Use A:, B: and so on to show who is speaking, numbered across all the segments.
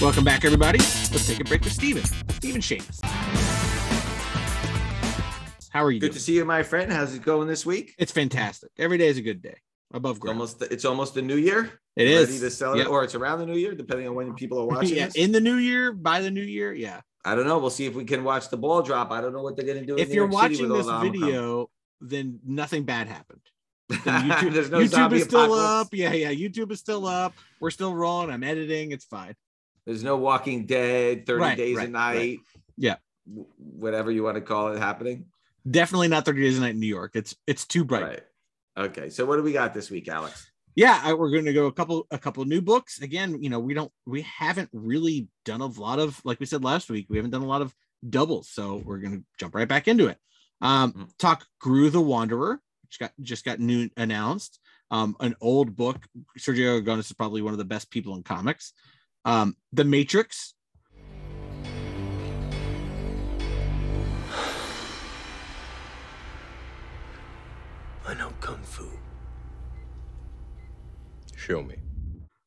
A: Welcome back, everybody. Let's take a break with Steven. Steven Shamus. How are you
B: Good
A: doing?
B: to see you, my friend. How's it going this week?
A: It's fantastic. Every day is a good day. Above
B: It's
A: ground.
B: almost it's almost the new year.
A: It is Ready
B: to celebrate,
A: Yep.
B: or it's around the new year, depending on when people are watching
A: yeah,
B: this.
A: in the new year, by the new year, yeah.
B: I don't know. We'll see if we can watch the ball drop. I don't know what they're going to do.
A: If you're watching this
B: all the Omicron.
A: video, then nothing bad happened. YouTube,
B: There's no
A: YouTube is still
B: apocalypse.
A: up. Yeah, yeah. YouTube is still up. We're still rolling. I'm editing. It's fine.
B: There's no Walking Dead, 30
A: Right,
B: Days
A: right,
B: a Night.
A: right. Yeah.
B: Whatever you want to call it happening.
A: Definitely not 30 days a night in New York. It's it's too bright.
B: Right. Okay. So what do we got this week, Alex?
A: yeah I, we're going to go a couple a couple new books again you know we don't we haven't really done a lot of like we said last week we haven't done a lot of doubles so we're going to jump right back into it um
B: Mhm.
A: talk Groo the wanderer which got just got new announced um an old book sergio aragones is probably one of the best people in comics um the matrix
C: I know kung fu. Show me.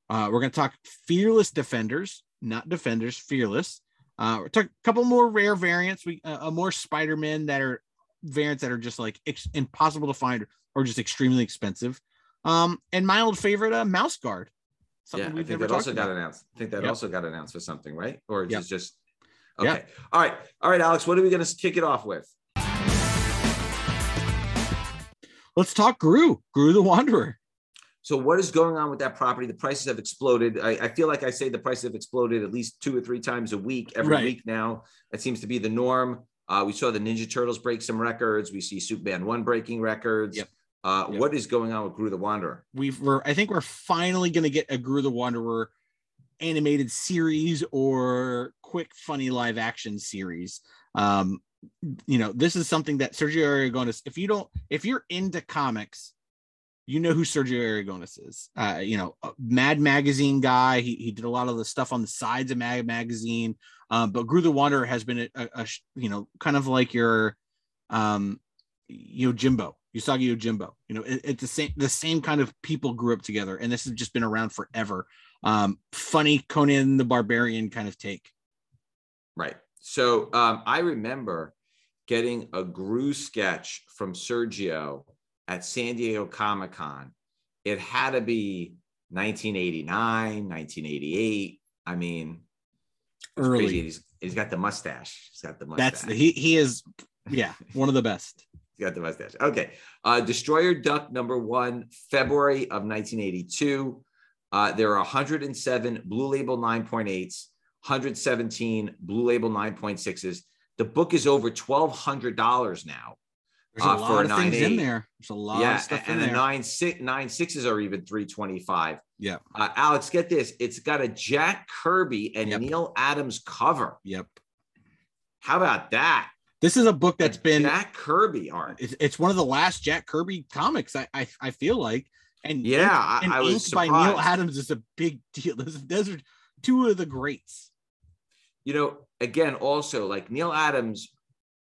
A: Uh, we're going to talk fearless defenders, not defenders, fearless. Uh, we're talk a couple more rare variants. We uh, uh, more Spider-Man that are variants that are just like ex- impossible to find or just extremely expensive. Um, and my old favorite, uh, Mouse Guard.
B: yeah, I think that also
A: talked
B: got
A: about.
B: announced. I think that
A: Yep.
B: also got announced for something, right? Or is
A: Yep.
B: it just okay?
A: Yep.
B: All right, all right, Alex. What are we going to kick it off with?
A: Let's talk Groo, Groo the Wanderer.
B: So what is going on with that property? The prices have exploded. I, I feel like I say the prices have exploded at least two or three times a week, every
A: Right.
B: week now. That seems to be the norm. Uh, we saw the Ninja Turtles break some records. We see Superman one breaking records.
A: Yep.
B: Uh,
A: Yep.
B: What is going on with Groo the Wanderer?
A: We've we're I think we're finally going to get a Groo the Wanderer animated series or quick funny live action series. Um, you know, this is something that Sergio Aragones. If you don't, if you're into comics, you know who Sergio Aragones is. Uh, you know, a Mad Magazine guy. He he did a lot of the stuff on the sides of Mad Magazine. Um, but Groo the Wanderer has been a, a, a you know kind of like your um you know Jimbo Usagi Yojimbo. You know, it, it's the same the same kind of people grew up together, and this has just been around forever. Um, funny Conan the Barbarian kind of take.
B: Right. So um, I remember getting a Groo sketch from Sergio at San Diego Comic Con. It had to be 1989, 1988. I mean,
A: Early.
B: He's, he's got the mustache. He's got the mustache.
A: That's the, he he is yeah one of the best.
B: He's got the mustache. Okay. Uh, Destroyer Duck number one, February of 1982. Uh, there are 107 Blue Label 9.8s, 117 Blue Label 9.6s. The book is over $1,200 now.
A: There's a
B: Uh, for
A: lot
B: a
A: of things in there. There's a lot
B: yeah,
A: of stuff
B: and
A: in
B: the
A: there.
B: nine six nine sixes are even 325.
A: Yeah.
B: Uh, Alex, get this. It's got a Jack Kirby and
A: Yep.
B: Neal Adams cover.
A: Yep.
B: How about that?
A: This is a book that's
B: A
A: been
B: Jack Kirby art.
A: it's, it's one of the last Jack Kirby comics. I I, I feel like and
B: Yeah, I-
A: and
B: I was
A: inked by
B: Neal.
A: Adams is a big deal. Those, those are two of the greats.
B: you know, again, also like Neal Adams,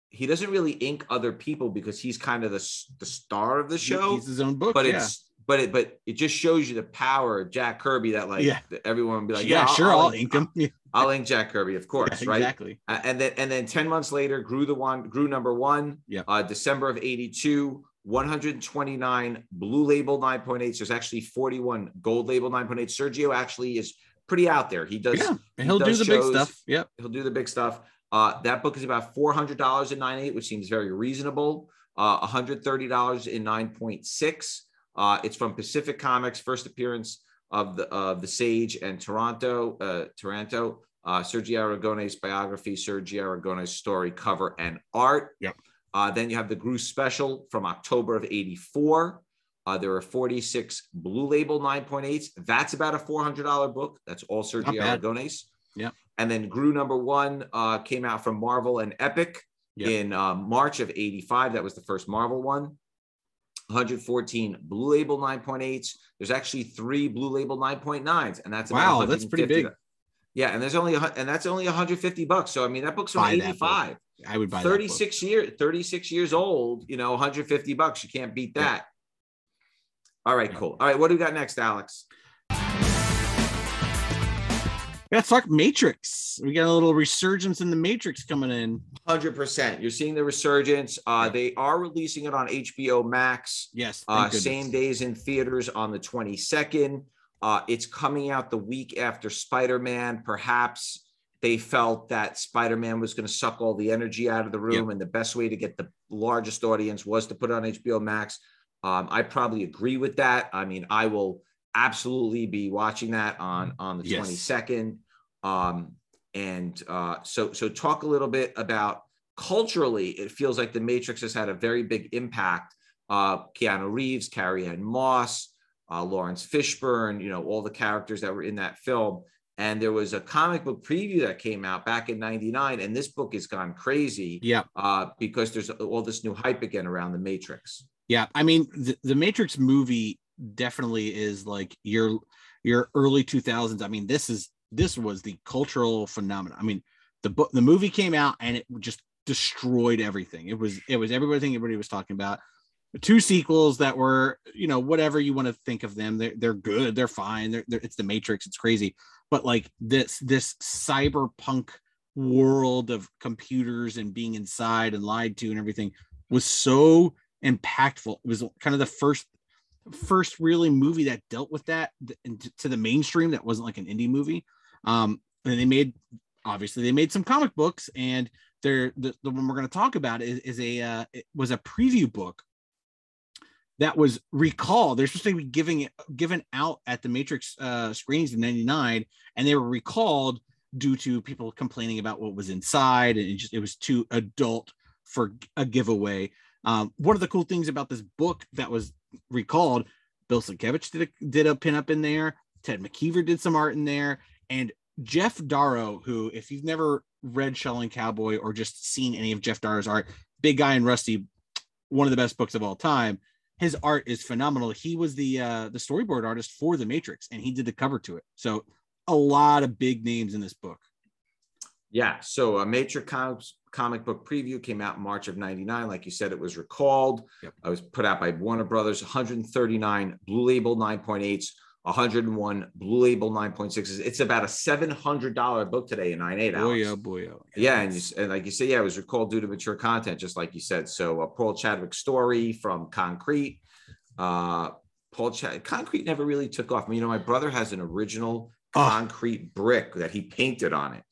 B: he doesn't really ink other people because he's kind of the the star of the show.
A: He's his own book.
B: but
A: yeah.
B: it's but it but it just shows you the power of Jack Kirby that like
A: Yeah.
B: everyone would be like,
A: yeah,
B: yeah,
A: sure, I'll, ink him. Yeah,
B: I'll ink Jack Kirby, of course, right?
A: Exactly.
B: Uh, and then and then 10 months later, Groo the one, Groo number one,
A: Yep.
B: uh, December of 82, 129 blue label 9.8. There's actually 41 gold label 9.8. Sergio actually is pretty out there. He does
A: Yeah,
B: he
A: he'll do
B: does
A: the big stuff. Yep.
B: he'll do the big stuff. Uh, that book is about four hundred dollars in nine eight, which seems very reasonable. Uh, one hundred thirty dollars in nine point six. Uh, it's from Pacific Comics, first appearance of the of the Sage and Taranto, uh, Taranto. Uh, Sergio Aragones biography, Sergio Aragones story, cover, and art.
A: Yep.
B: Uh, then you have the Groo special from October of '84. Uh, there are 46 blue label 9.8s. That's about a $400 book. That's all Sergio. Aragones.
A: Yep.
B: And then Groo number one uh, came out from Marvel and Epic
A: Yep.
B: in uh, March of 85. That was the first Marvel one. 114 blue label 9.8s. There's actually three blue label 9.9s, and that's
A: Wow, that's pretty big.
B: Yeah, and there's only a, and that's only 150 bucks. So I mean, that book's from
A: Buy that book.
B: 85.
A: I would buy
B: 36 years 36 years old you know 150 bucks you can't beat
A: Yeah.
B: that all right cool all right what do we got next alex
A: Let's talk Matrix. We got a little resurgence in the Matrix coming in.
B: Hundred percent. You're seeing the resurgence. Uh, they are releasing it on HBO Max.
A: Yes.
B: Uh, same days in theaters on the 22nd. Uh, it's coming out the week after Spider Man. Perhaps they felt that Spider Man was going to suck all the energy out of the room, and the best way to get the largest audience was to put it on HBO Max. Um, I probably agree with that. I mean, I will absolutely be watching that on on the
A: Yes.
B: 22nd. Um, and uh, so so talk a little bit about culturally. It feels like the Matrix has had a very big impact. Uh, Keanu Reeves, Carrie Ann Moss, uh, Laurence Fishburne, you know, all the characters that were in that film. And there was a comic book preview that came out back in '99, and this book has gone crazy
A: Yeah.
B: uh, because there's all this new hype again around the Matrix.
A: Yeah. I mean, the, the Matrix movie definitely is like your your early 2000s. I mean, this is this was the cultural phenomenon. I mean, the book the movie came out and it just destroyed everything. It was it was everything everybody was talking about. Two sequels that were, you know, whatever you want to think of them, they're they're good, they're fine. They're, they're it's the Matrix, it's crazy. But like this this cyberpunk world of computers and being inside and lied to and everything was so impactful. It was kind of the first first really movie that dealt with that to the mainstream that wasn't like an indie movie. Um, and they made obviously they made some comic books, and they're the, the one we're going to talk about is, is a uh, was a preview book that was recalled. They're supposed to be giving it given out at the Matrix uh, screenings in '99, and they were recalled due to people complaining about what was inside, and it just it was too adult for a giveaway. Um, one of the cool things about this book that was recalled, Bill Sienkiewicz did a, did a pinup in there. Ted McKeever did some art in there, and Geof Darrow, who if you've never read Shaolin Cowboy or just seen any of Geof Darrow's art, Big Guy and Rusty, one of the best books of all time. His art is phenomenal. He was the uh, the storyboard artist for The Matrix, and he did the cover to it. So a lot of big names in this book.
B: Yeah. So a Matrix comics, comic book preview came out in March of 99. Like you said, it was recalled.
A: Yep.
B: It was put out by Warner Brothers, 139 Blue Label 9.8s, 101 Blue Label 9.6s. It's about a $700 book today in 9.8
A: Boy,
B: hours.
A: oh boy, oh.
B: Yeah, and, you, and like you said, yeah, it was recalled due to mature content, just like you said. So uh, Paul Chadwick's story from Concrete. Uh, Paul Chad Concrete never really took off. I mean, you know, my brother has an original
A: Oh.
B: concrete brick that he painted on it.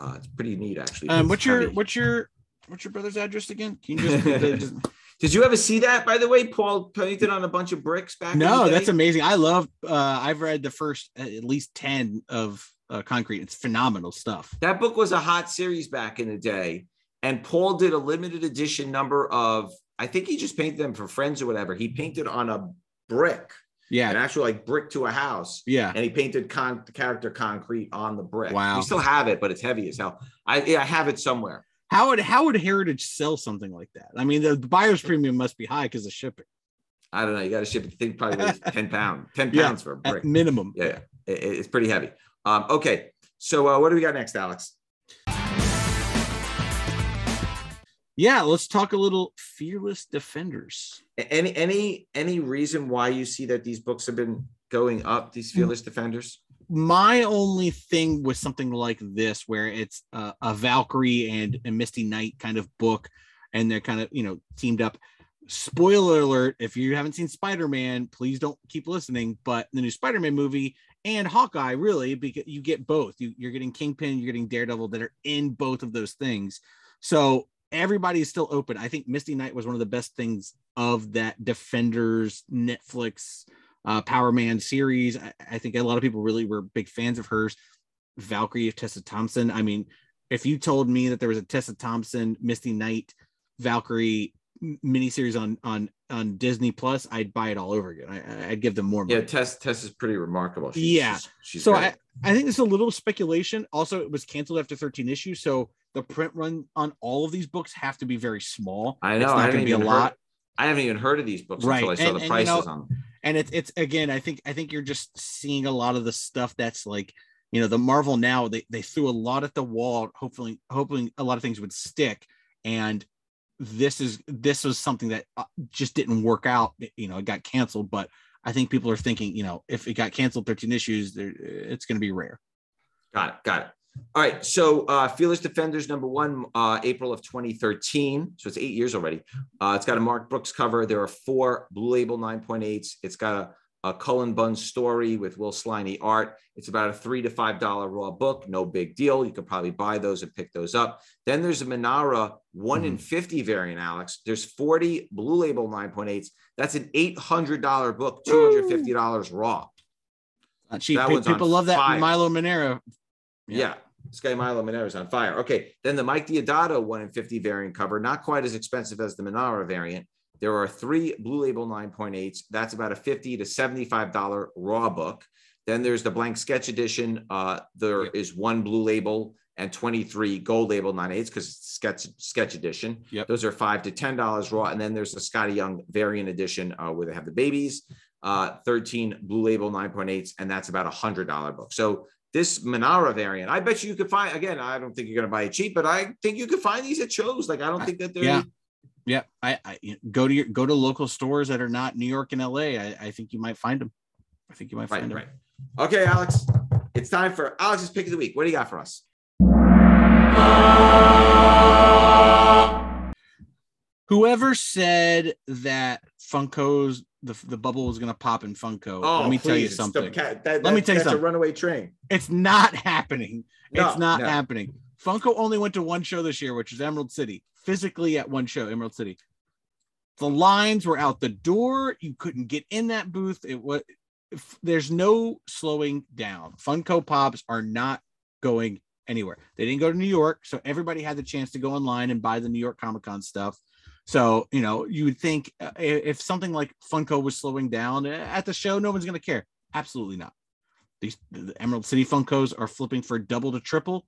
B: Uh, it's pretty neat, actually.
A: Um, what's your
B: heavy.
A: what's your what's your brother's address again? Can you just, just
B: Did you ever see that? By the way, Paul painted on a bunch of bricks back. in
A: no?
B: the day?
A: That's amazing. I love. Uh, I've read the first uh, at least ten of uh, Concrete. It's phenomenal stuff.
B: That book was a hot series back in the day, and Paul did a limited edition number of. I think he just painted them for friends or whatever. He painted on a brick,
A: Yeah,
B: an actual like brick to a house.
A: yeah.
B: and he painted con- character concrete on the brick.
A: Wow.
B: We still have it, but it's heavy as hell. I yeah, I have it somewhere.
A: How would how would Heritage sell something like that? I mean, the buyer's premium must be high because of shipping
B: I don't know. You got to ship it. The thing probably weighs ten pounds. Ten
A: Yeah,
B: pounds for a brick.
A: at minimum.
B: yeah, yeah. It- it's pretty heavy. Um, okay, so uh, what do we got next, Alex?
A: Yeah, let's talk a little Fearless Defenders.
B: Any any any reason why you see that these books have been going up?
A: Mm.
B: These fearless defenders.
A: my only thing with something like this where it's a, a valkyrie and a misty knight kind of book and they're kind of you know teamed up spoiler alert if you haven't seen spider-man please don't keep listening but the new spider-man movie and hawkeye really because you get both you, you're getting kingpin you're getting daredevil that are in both of those things so everybody is still open i think misty knight was one of the best things of that defenders netflix uh, Power Man series. I, I think a lot of people really were big fans of hers. Valkyrie of Tessa Thompson. I mean, if you told me that there was a Tessa Thompson, Misty Knight, Valkyrie miniseries on on on Disney Plus, I'd buy it all over again. I, I'd give them more money.
B: Yeah, Tess Tess is pretty remarkable. She's,
A: Yeah.
B: she's, she's
A: so
B: great.
A: I, I think there's a little speculation. Also, it was canceled after 13 issues, so the print run on all of these books have to be very small.
B: I know.
A: It's not going to be a
B: even
A: lot.
B: I haven't even heard of these books
A: Right,
B: until I saw
A: and-
B: the
A: and, you
B: prices
A: know,
B: on. them.
A: and it's it's again i think i think you're just seeing a lot of the stuff that's like you know the marvel now they they threw a lot at the wall hopefully hoping a lot of things would stick and this is this was something that uh, just didn't work out you know it got canceled but i think people are thinking you know if it got canceled 13 issues there it's going to be rare
B: Got it. Got it. All right. So uh, Fearless Defenders number one, uh, April of 2013. So it's eight years already. Uh, it's got a Mark Brooks cover. There are four Blue Label 9.8s. It's got a a Cullen Bunn story with Will Sliney art. It's about a three to five dollar raw book, no big deal. You could probably buy those and pick those up. Then there's a Manara one mm-hmm. in 50 variant, Alex. There's 40 blue label 9.8s. That's an $800 book, $250 raw.
A: Not cheap. That People love that fire. Milo Manara.
B: Yeah. yeah. This guy Milo Manara is on fire. Okay. Then the Mike Deodato one in 50 variant cover, not quite as expensive as the Manara variant. There are three Blue Label 9.8s. That's about a 50 to $75 raw book. Then there's the blank sketch edition. Uh, there yep. is one Blue Label and 23 gold label 9.8s because it's sketch sketch edition.
A: Yep.
B: Those are five to ten dollars raw. And then there's the Skottie Young variant edition uh, where they have the babies, uh, 13 blue label 9.8s, and that's about a hundred dollar book. So this Manara variant, I bet you, you could find again. I don't think you're going to buy it cheap, but I think you could find these at shows. Like I don't think that they're
A: yeah. Yeah, I, I, go to your go to local stores that are not New York and LA. I, I think you might find them. I think you might find
B: right, them. Right. Okay, Alex, it's time for Alex's pick of the week. What do you got for us?
A: Whoever said that Funko's the, the bubble was going to pop in Funko. Oh, let me please, tell you something.
B: Cat, that, let me tell you something. a runaway train.
A: It's not happening. No, it's not no. happening. Funko only went to one show this year, which is Emerald City physically at one show, Emerald City. The lines were out the door. You couldn't get in that booth. It was there's no slowing down. Funko Pops are not going anywhere. They didn't go to New York, so everybody had the chance to go online and buy the New York Comic Con stuff. So, you know, you would think uh, if something like Funko was slowing down uh, at the show, no one's going to care. Absolutely not. These the Emerald City Funkos are flipping for double to triple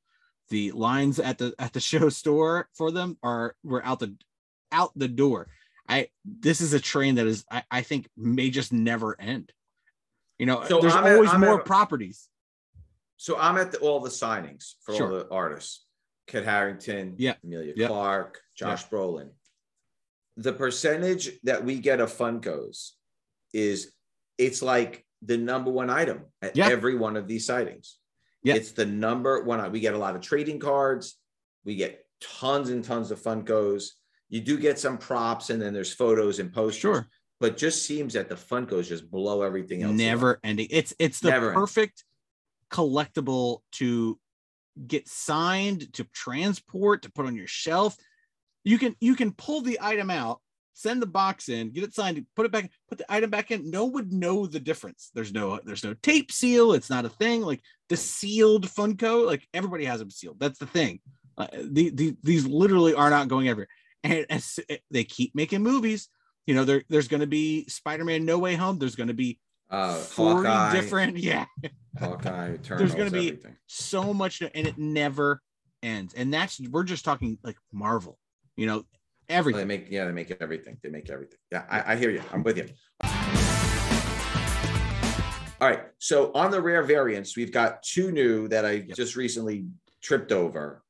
A: the lines at the at the show store for them are were out the out the door. I this is a train that is I, I think may just never end. You know, so there's I'm always at, more at, properties.
B: So I'm at the, all the signings for sure. all the artists. Kit Harington,
A: yeah,
B: Emilia
A: yeah.
B: Clarke, Josh yeah. Brolin. The percentage that we get of Funkos is it's like the number one item at yeah. every one of these sightings. Yeah. It's the number one. We get a lot of trading cards. We get tons and tons of Funkos. You do get some props, and then there's photos and posters.
A: Sure.
B: But just seems that the Funkos just blow everything else.
A: Never ending. It's it's the Never perfect ending. collectible to get signed, to transport, to put on your shelf. You can you can pull the item out send the box in, get it signed, put it back, put the item back in. No one would know the difference. There's no, there's no tape seal. It's not a thing. Like the sealed Funko, like everybody has them sealed. That's the thing. Uh, the, the, these literally are not going everywhere. And as, they keep making movies, you know, there, there's going to be Spider-Man No Way Home. There's going to be
B: uh, 40 Hawkeye,
A: different, yeah.
B: Hawkeye,
A: there's going to be everything. so much, and it never ends. And that's we're just talking like Marvel. You know, Everything.
B: They make yeah, they make everything. They make everything. Yeah, I, I hear you. I'm with you. All right. So on the rare variants, we've got two new that I yep. just recently tripped over.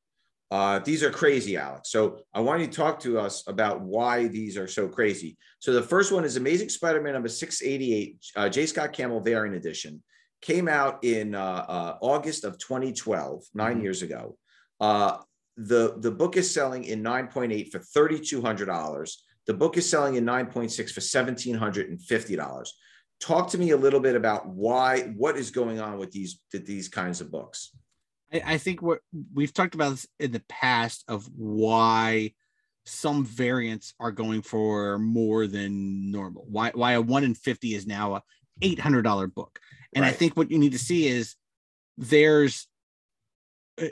B: Uh, these are crazy, Alex. So I want you to talk to us about why these are so crazy. So the first one is Amazing Spider-Man number 688, uh, J. Scott Campbell variant edition. Came out in uh, uh August of 2012, 9 mm-hmm. years ago. The the book is selling in 9.8 for $3200 the book is selling in 9.6 for $1750 talk to me a little bit about why what is going on with these these kinds of books.
A: I, I think what we've talked about this in the past of why some variants are going for more than normal. Why why a 1 in 50 is now a $800 book. And right. i think what you need to see is there's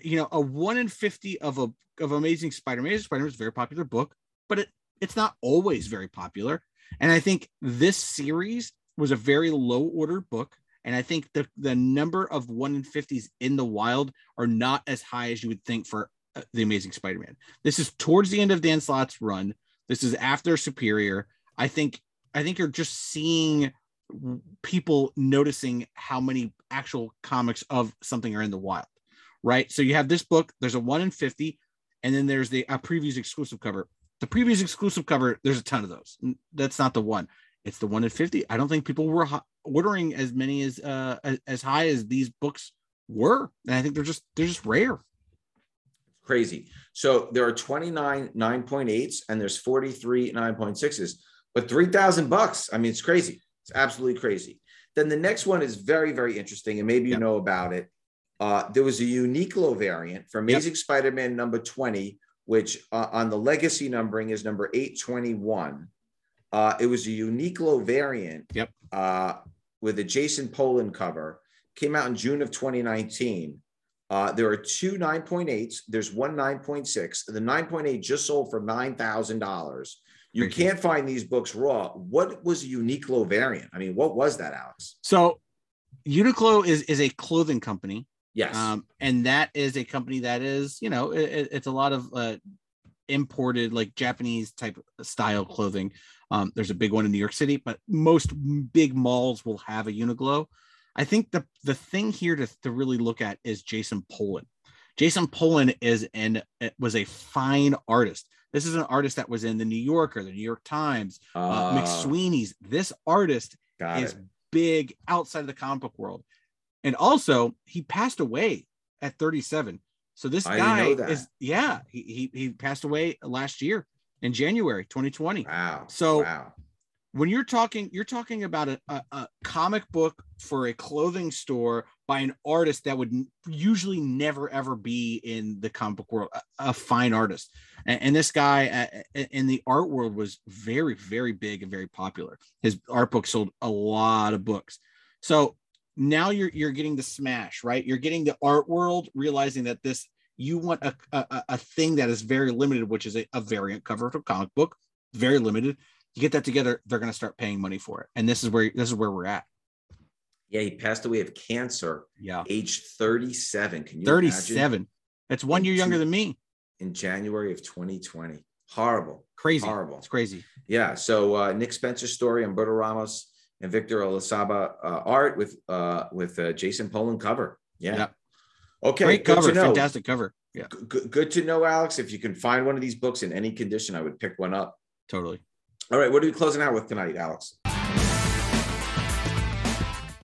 A: you know, a one in fifty of a of Amazing Spider-Man. Spider-Man is a very popular book, but it it's not always very popular. And I think this series was a very low order book. And I think the, the number of one in 50s in the wild are not as high as you would think for uh, the Amazing Spider Man. This is towards the end of Dan Slott's run. This is after Superior. I think I think you're just seeing people noticing how many actual comics of something are in the wild right? So you have this book, there's a one in 50, and then there's the a previews exclusive cover. The previews exclusive cover, there's a ton of those. That's not the one. It's the one in 50. I don't think people were ordering as many as uh as high as these books were, and I think they're just they're just rare.
B: Crazy. So there are 29 9.8s and there's 43 9.6s, but 3,000 bucks. I mean, it's crazy. It's absolutely crazy. Then the next one is very, very interesting, and maybe you
A: Yep.
B: know about it. Uh, there was a Uniqlo variant for Amazing Spider-Man number 20, which uh, on the legacy numbering is number 821. Uh, it was a Uniqlo variant
A: Yep.
B: uh, with a Jason Polan cover. Came out in June of 2019. Uh, there are two 9.8s. There's one 9.6. The 9.8 just sold for $9,000. You can't find these books raw. What was a Uniqlo variant? I mean, what was that, Alex?
A: So Uniqlo is is a clothing company.
B: Yes.
A: Um, and that is a company that is, you know, it, it- it's a lot of uh, imported, like Japanese type style clothing. Um, there's a big one in New York City, but most big malls will have a Uniqlo. I think the the thing here to, to really look at is Jason Polan. Jason Polan is an uh, was a fine artist. This is an artist that was in the New Yorker, the New York Times, uh,
B: Uh,
A: McSweeney's. This artist is
B: it.
A: big outside of the comic book world. And also, he passed away at 37. So this
B: I
A: guy is yeah, he, he he passed away last year in January 2020.
B: Wow.
A: So-
B: wow.
A: When you're talking, you're talking about a, a, a comic book for a clothing store by an artist that would usually never ever be in the comic book world, a, a fine artist. And, and this guy uh, in the art world was very, very big and very popular. His art book sold a lot of books. So now you're you're getting the smash, right? You're getting the art world realizing that this you want a a, a thing that is very limited, which is a, a variant cover of a comic book, very limited. You get that together, they're going to start paying money for it, and this is where this is where we're at.
B: Yeah, he passed away of cancer,
A: Yeah,
B: age 37. Can you imagine?
A: thirty-seven. That's one year younger than me.
B: in January of 2020. Horrible.
A: Crazy.
B: Horrible.
A: It's crazy.
B: Yeah. So uh, Nick Spencer's story, and Humberto Ramos and Victor Olazaba uh, art with uh, with uh, Jason Polan cover. Yeah.
A: Yep.
B: Okay.
A: Great cover. Fantastic cover. Yeah,
B: G- Good, good to know, Alex. If you can find one of these books in any condition, I would pick one up.
A: totally.
B: All right. What are we closing out with tonight, Alex?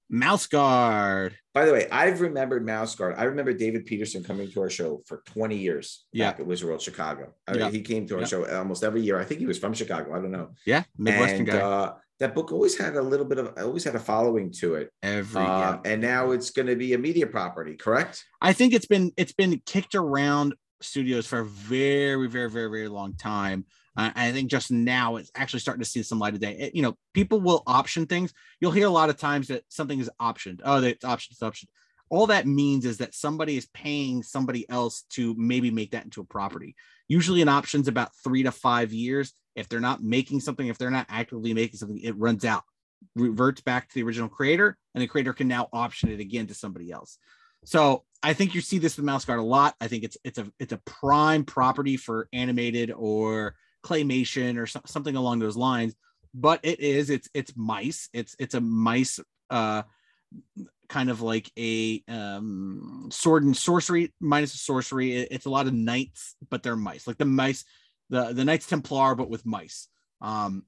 A: Mouse Guard.
B: By the way, I've remembered Mouse Guard. I remember David Petersen coming to our show for 20 years
A: Yeah.
B: back at Wizard World Chicago. I mean,
A: Yeah.
B: he came to our
A: Yeah.
B: show almost every year. I think he was from Chicago. I don't know.
A: Yeah, Midwestern
B: and
A: guy.
B: uh, that book always had a little bit of always had a following to it.
A: Every
B: Uh,
A: yeah.
B: and now it's going to be a media property, correct?
A: I think it's been it's been kicked around studios for a very, very, very, very long time. Uh, I think just now it's actually starting to see some light of day. It- you know, people will option things. You'll hear a lot of times that something is optioned. Oh, it's optioned, it's optioned. All that means is that somebody is paying somebody else to maybe make that into a property. Usually, an option's about three to five years. If they're not making something, if they're not actively making something, it runs out, reverts back to the original creator, and the creator can now option it again to somebody else. So I think you see this with Mouse Guard a lot. I think it's it's a it's a prime property for animated or claymation or so, something along those lines. But it is it's it's mice. It's it's a mice uh kind of like a um sword and sorcery minus sorcery. It's a lot of knights, but they're mice, like the mice, the the Knights Templar, but with mice. Um,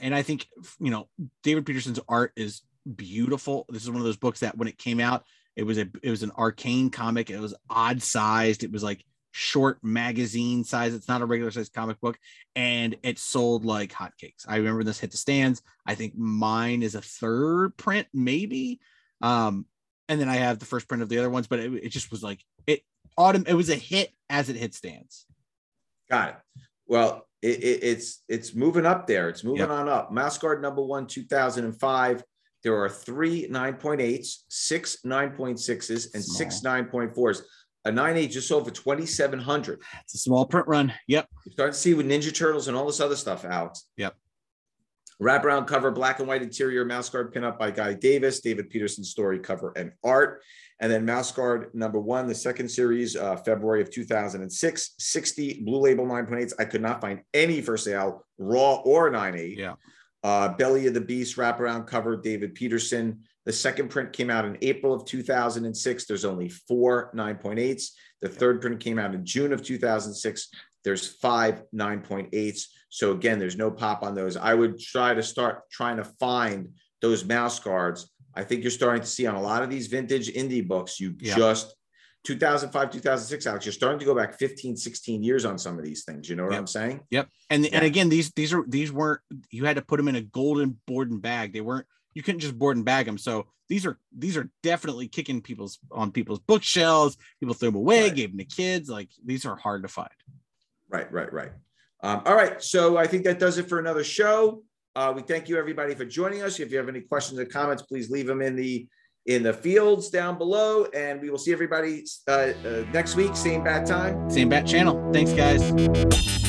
A: and I think you know David Petersen's art is beautiful. This is one of those books that when it came out, it was a it was an Archaia comic. It was odd sized. It was like short magazine size. It's not a regular size comic book, and it sold like hotcakes. I remember this hit the stands. I think mine is a third print, maybe. Um, and then I have the first print of the other ones, but it, it just was like it autumn. It was a hit as it hit stands.
B: Got it. Well, it, it, it's it's moving up there. It's moving
A: Yep.
B: on up. Mouse Guard number one, 2005. There are three 9.8s, six 9.6s, and six 9.4s. A 9.8 just sold for 2,700.
A: It's a small print run. Yep.
B: You're starting to see with Ninja Turtles and all this other stuff, out.
A: Yep.
B: Wraparound cover, black and white interior, Mouse Guard pinup by Guy Davis, David Petersen story cover and art. And then Mouse Guard number one, the second series, uh, February of 2006, 60 blue label 9.8s. I could not find any for sale, raw or 9.8.
A: Yeah.
B: Uh, Belly of the Beast wraparound cover, David Petersen. The second print came out in April of 2006. There's only four 9.8s. The third print came out in June of 2006. There's five 9.8s. So again, there's no pop on those. I would try to start trying to find those mouse guards I think you're starting to see on a lot of these vintage indie books, you
A: Yeah.
B: just 2005, 2006, Alex, you're starting to go back 15, 16 years on some of these things. You know what
A: Yep.
B: I'm saying?
A: Yep. And and again, these these are these weren't you had to put them in a golden board and bag. They weren't you couldn't just board and bag them. So these are these are definitely kicking people's on people's bookshelves. People threw them away,
B: Right.
A: gave them to kids. Like these are hard to find.
B: Right, right, right. Um, all right. So I think that does it for another show. Uh, we thank you everybody for joining us. If you have any questions or comments, please leave them in the in the fields down below, and we will see everybody uh, uh, next week, same bad time.
A: Same bat channel. Thanks, guys.